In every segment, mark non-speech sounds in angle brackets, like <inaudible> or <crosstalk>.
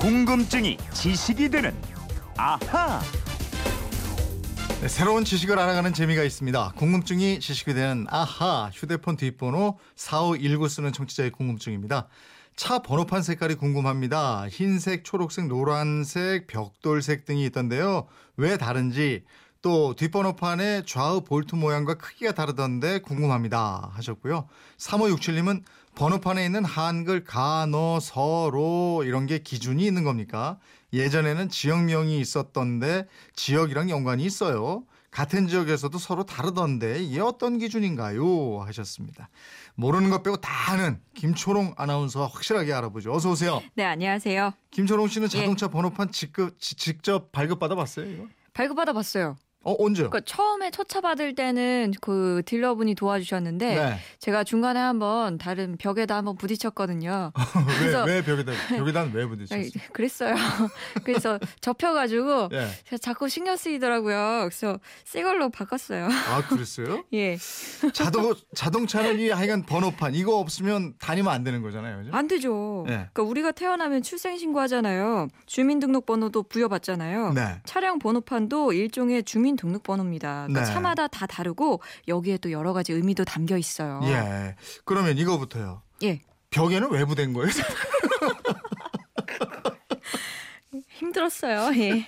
궁금증이 지식이 되는 아하. 네, 새로운 지식을 알아가는 재미가 있습니다. 궁금증이 지식이 되는 아하 휴대폰 뒷번호 4519 쓰는 청취자의 궁금증입니다. 차 번호판 색깔이 궁금합니다. 흰색, 초록색, 노란색, 벽돌색 등이 있던데요. 왜 다른지 또 뒷번호판의 좌우 볼트 모양과 크기가 다르던데 궁금합니다 하셨고요. 3567님은 번호판에 있는 한글 가, 너, 서, 로 이런 게 기준이 있는 겁니까? 예전에는 지역명이 있었던데 지역이랑 연관이 있어요. 같은 지역에서도 서로 다르던데 이게 어떤 기준인가요? 하셨습니다. 모르는 것 빼고 다 아는 김초롱 아나운서가 확실하게 알아보죠. 어서 오세요. 네, 안녕하세요. 김초롱 씨는 예. 자동차 번호판 직급, 지- 직접 발급받아 봤어요, 이거? 발급받아 봤어요. 어, 언제요? 그러니까 처음에 첫차 받을 때는 그 딜러분이 도와주셨는데 네. 제가 중간에 한번 다른 벽에다 한번 부딪혔거든요. <laughs> 왜, 그래서- 왜 벽에다, 벽에다 왜 부딪혔어요? <laughs> 그랬어요. <laughs> 그래서 접혀가지고 예. 제가 자꾸 신경 쓰이더라고요. 그래서 새 걸로 바꿨어요. 아, 그랬어요? 예, 자동, 자동차는 이 하여간 번호판, 이거 없으면 다니면 안 되는 거잖아요. 그죠? 안 되죠. 네. 그러니까 우리가 태어나면 출생신고 하잖아요. 주민등록번호도 부여받잖아요. 네. 차량 번호판도 일종의 주민 등록번호입니다. 그러니까 네. 차마다 다 다르고 여기에 또 여러 가지 의미도 담겨 있어요. 예. 그러면 이거부터요. 예. 벽에는 왜 부된 거예요? <laughs> 힘들었어요. 예.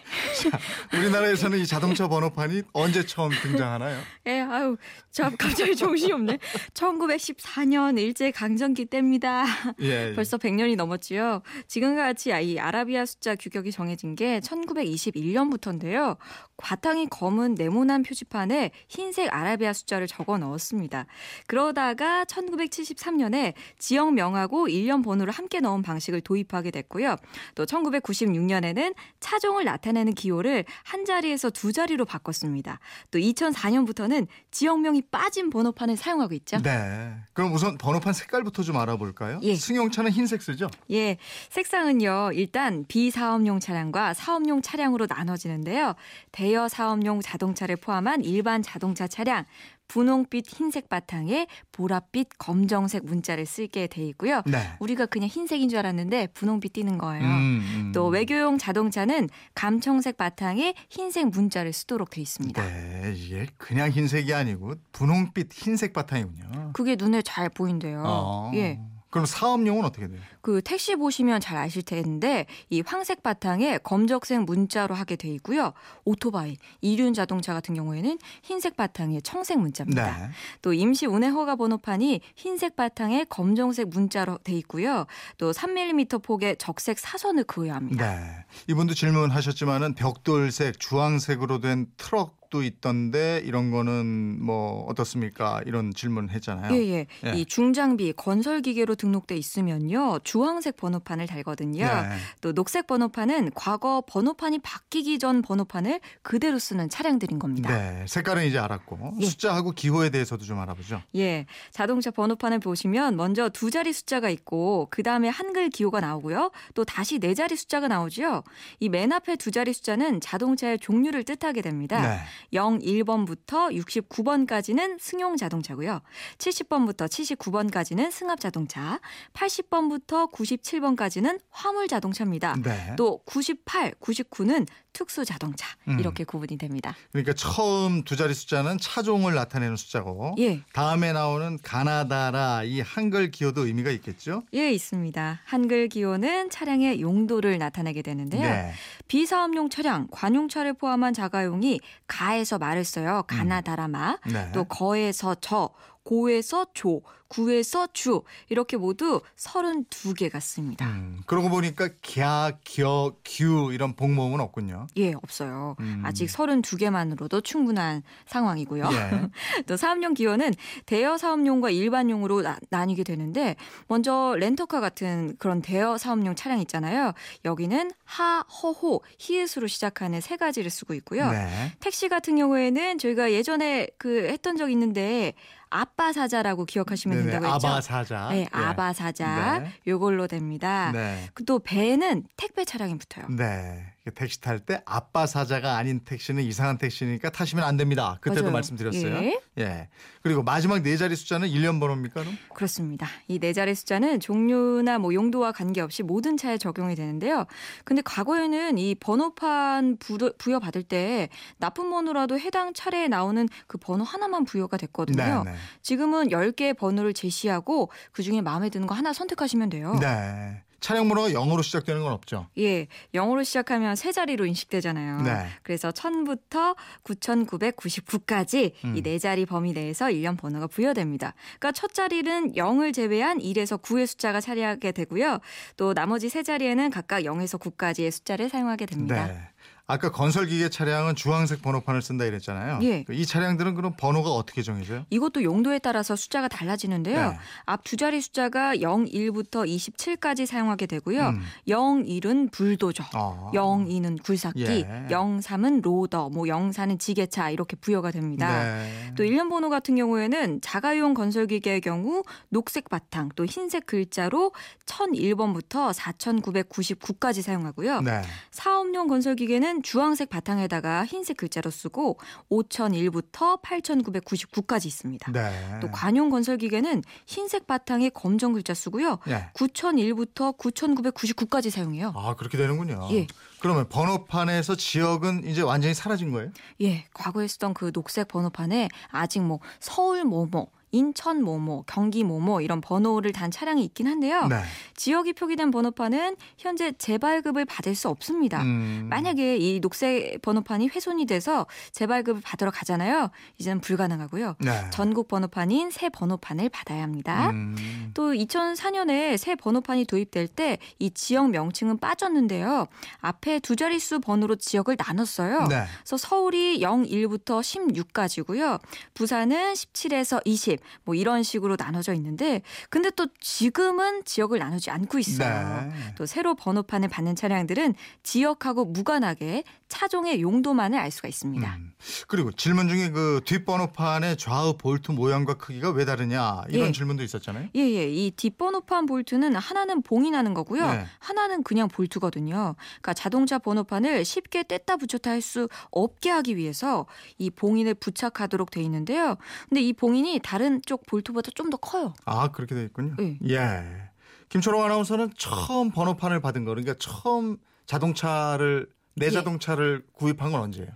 우리나라에서는 이 자동차 번호판이 언제 처음 등장하나요? 예, 아유, 저 갑자기 정신이 없네. 1914년 일제 강점기 때입니다. 예. 예. 벌써 100년이 넘었지요. 지금과 같이 이 아라비아 숫자 규격이 정해진 게 1921년부터인데요. 바탕이 검은 네모난 표지판에 흰색 아라비아 숫자를 적어 넣었습니다. 그러다가 1973년에 지역 명하고 일련 번호를 함께 넣은 방식을 도입하게 됐고요. 또 1996년에는 차종을 나타내는 기호를 한 자리에서 두 자리로 바꿨습니다. 또 2004년부터는 지역명이 빠진 번호판을 사용하고 있죠. 네. 그럼 우선 번호판 색깔부터 좀 알아볼까요? 예. 승용차는 흰색 쓰죠? 예, 색상은요, 일단 비사업용 차량과 사업용 차량으로 나눠지는데요. 대여 사업용 자동차를 포함한 일반 자동차 차량, 분홍빛 흰색 바탕에 보랏빛 검정색 문자를 쓰게 돼 있고요. 네. 우리가 그냥 흰색인 줄 알았는데 분홍빛 띄는 거예요. 음, 음. 또 외교용 자동차는 감청색 바탕에 흰색 문자를 쓰도록 돼 있습니다. 네, 이게 그냥 흰색이 아니고 분홍빛 흰색 바탕이군요. 그게 눈에 잘 보인대요. 어. 예. 그럼 사업용은 어떻게 돼요? 그 택시 보시면 잘 아실 텐데 이 황색 바탕에 검정색 문자로 하게 돼 있고요. 오토바이, 이륜 자동차 같은 경우에는 흰색 바탕에 청색 문자입니다. 네. 또 임시 운행 허가 번호판이 흰색 바탕에 검정색 문자로 돼 있고요. 또 3mm 폭의 적색 사선을 그어야 합니다. 네. 이분도 질문하셨지만은 벽돌색, 주황색으로 된 트럭 도 있던데 이런 거는 뭐 어떻습니까? 이런 질문 했잖아요. 예, 예. 예. 이 중장비 건설 기계로 등록돼 있으면요. 주황색 번호판을 달거든요. 네. 또 녹색 번호판은 과거 번호판이 바뀌기 전 번호판을 그대로 쓰는 차량들인 겁니다. 네. 색깔은 이제 알았고 예. 숫자하고 기호에 대해서도 좀 알아보죠. 예, 자동차 번호판을 보시면 먼저 두 자리 숫자가 있고 그 다음에 한글 기호가 나오고요. 또 다시 네 자리 숫자가 나오죠. 이 맨 앞에 두 자리 숫자는 자동차의 종류를 뜻하게 됩니다. 네. 0, 1번부터 69번까지는 승용 자동차고요. 70번부터 79번까지는 승합 자동차, 80번부터 97번까지는 화물 자동차입니다. 네. 또 98, 99는 특수 자동차 음. 이렇게 구분이 됩니다. 그러니까 처음 두 자리 숫자는 차종을 나타내는 숫자고 예. 다음에 나오는 가나다라 이 한글 기호도 의미가 있겠죠? 예, 있습니다. 한글 기호는 차량의 용도를 나타내게 되는데요. 네. 비사업용 차량, 관용차를 포함한 자가용이 가에서 말을 써요. 가나다라마. 네. 또 거에서 저, 고에서 조, 구에서 주 이렇게 모두 32개가 씁니다. 음, 그러고 보니까 갸, 겨, 규 이런 복모음은 없군요. 예, 없어요. 음. 아직 32개만으로도 충분한 상황이고요. 예. <laughs> 또 사업용 기호는 대여 사업용과 일반용으로 나, 나뉘게 되는데 먼저 렌터카 같은 그런 대여 사업용 차량 있잖아요. 여기는 하, 허호, 히읗으로 시작하는 세 가지를 쓰고 있고요. 네. 택시 같은 경우에는 저희가 예전에 그 했던 적 있는데 아빠 사자라고 기억하시면 네네. 된다고 했죠. 아바 사자. 네, 예. 아바 사자 네. 요걸로 됩니다. 네. 그또 배는 택배 차량이 붙어요. 네. 택시 탈 때 아빠 사자가 아닌 택시는 이상한 택시니까 타시면 안 됩니다. 그때도 맞아요. 말씀드렸어요. 예. 예. 그리고 마지막 네 자리 숫자는 1년 번호입니까? 그럼? 그렇습니다. 이 네 자리 숫자는 종류나 뭐 용도와 관계없이 모든 차에 적용이 되는데요. 근데 과거에는 이 번호판 부- 부여받을 때 나쁜 번호라도 해당 차례에 나오는 그 번호 하나만 부여가 됐거든요. 네, 네. 지금은 10개의 번호를 제시하고 그중에 마음에 드는 거 하나 선택하시면 돼요. 네. 차량 번호가 0으로 시작되는 건 없죠. 예, 0으로 시작하면 세 자리로 인식되잖아요. 네. 그래서 1000부터 9999까지 음. 이네 자리 범위 내에서 일련 번호가 부여됩니다. 그러니까 첫 자리는 0을 제외한 1에서 9의 숫자가 차지하게 되고요. 또 나머지 세 자리에는 각각 0에서 9까지의 숫자를 사용하게 됩니다. 네. 아까 건설기계 차량은 주황색 번호판을 쓴다 이랬잖아요. 예. 이 차량들은 그럼 번호가 어떻게 정해져요? 이것도 용도에 따라서 숫자가 달라지는데요. 네. 앞두 자리 숫자가 01부터 27까지 사용하게 되고요. 음. 01은 불도저, 아. 02는 굴삭기, 예. 03은 로더, 뭐 04는 지게차 이렇게 부여가 됩니다. 네. 또 일련 번호 같은 경우에는 자가용 건설기계의 경우 녹색 바탕 또 흰색 글자로 1001번부터 4999까지 사용하고요. 네. 사업용 건설기계는 주황색 바탕에다가 흰색 글자로 쓰고 5001부터 8999까지 있습니다. 네. 또 관용 건설 기계는 흰색 바탕에 검정 글자 쓰고요. 예. 9001부터 9999까지 사용해요. 아, 그렇게 되는군요. 예. 그러면 번호판에서 지역은 이제 완전히 사라진 거예요? 예, 과거에 쓰던 그 녹색 번호판에 아직 뭐 서울 뭐뭐, 인천 뭐뭐, 경기 뭐뭐 이런 번호를 단 차량이 있긴 한데요. 네. 지역이 표기된 번호판은 현재 재발급을 받을 수 없습니다. 음. 만약에 이 녹색 번호판이 훼손이 돼서 재발급을 받으러 가잖아요. 이제는 불가능하고요. 네. 전국 번호판인 새 번호판을 받아야 합니다. 음. 또 2004년에 새 번호판이 도입될 때 이 지역 명칭은 빠졌는데요. 앞에 두 자릿수 번호로 지역을 나눴어요. 네. 그래서 서울이 01부터 16까지고요. 부산은 17에서 20, 뭐 이런 식으로 나눠져 있는데, 근데 또 지금은 지역을 나누지 않고 있어요. 네. 또 새로 번호판을 받는 차량들은 지역하고 무관하게 차종의 용도만을 알 수가 있습니다. 음. 그리고 질문 중에 그 뒷번호판의 좌우 볼트 모양과 크기가 왜 다르냐 이런 예. 질문도 있었잖아요. 예, 예. 이 뒷번호판 볼트는 하나는 봉이 나는 거고요. 네. 하나는 그냥 볼트거든요. 그러니까 자동차 번호판을 쉽게 뗐다 붙였다 할 수 없게 하기 위해서 이 봉인을 부착하도록 돼 있는데요. 근데 이 봉인이 다른 쪽 볼트보다 좀 더 커요. 아 그렇게 돼 있군요. 예. 예. 김초롱 아나운서는 처음 번호판을 받은 거 그러니까 처음 자동차를 내 예. 자동차를 구입한 건 언제예요?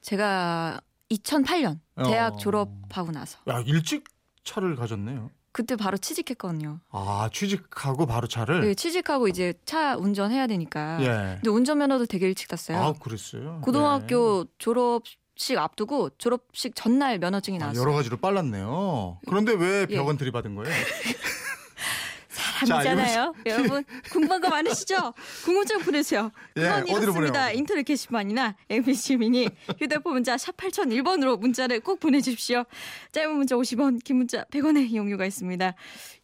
제가 2008년 대학 어. 졸업하고 나서 야 일찍 차를 가졌네요. 그때 바로 취직했거든요. 아 취직하고 바로 차를. 네, 취직하고 이제 차 운전해야 되니까. 예. 근데 운전면허도 되게 일찍 땄어요. 아 그랬어요. 고등학교 졸업 식 앞두고 졸업식 전날 면허증이 예. 아, 나왔어요. 여러 가지로 빨랐네요. 그런데 왜 예. 벽은 들이받은 거예요? <laughs> 사람이잖아요. 여러분 궁금한 거 많으시죠? 궁금증 보내세요. <laughs> 예, 어디로. 보내요? 인터넷 게시판이나 MBC 미니 휴대폰 문자 샵 8001번으로 문자를 꼭 보내주십시오. 짧은 문자 50원, 긴 문자 100원의 이용료가 있습니다.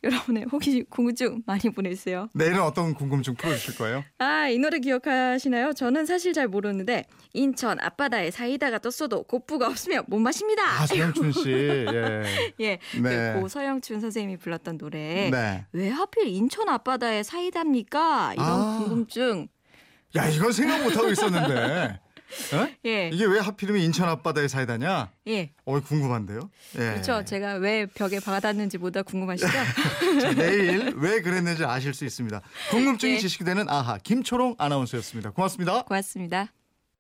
여러분의 호기 궁금증 많이 보내주세요. 내일은 어떤 궁금증 풀어주실 거예요? 아, 이 노래 기억하시나요? 저는 사실 잘 모르는데 인천 앞바다에 사이다가 떴어도 곱부가 없으면 못 마십니다. 아 서영춘 씨. 예. <laughs> 예, 네. 그 고서영춘 선생님이 불렀던 노래. 네. 왜 하필 인천 앞바다에 사이다입니까? 이런 아. 궁금증. 야 이건 생각 못 하고 있었는데. 어? 예, 이게 왜 하필이면 인천 앞바다에 사이다냐? 예, 어 궁금한데요. 예. 그렇죠. 제가 왜 벽에 박아놨는지 보다 궁금하시죠? <laughs> 자, 내일 왜 그랬는지 아실 수 있습니다. 궁금증이 예. 지식이 되는 아하 김초롱 아나운서였습니다. 고맙습니다. 고맙습니다.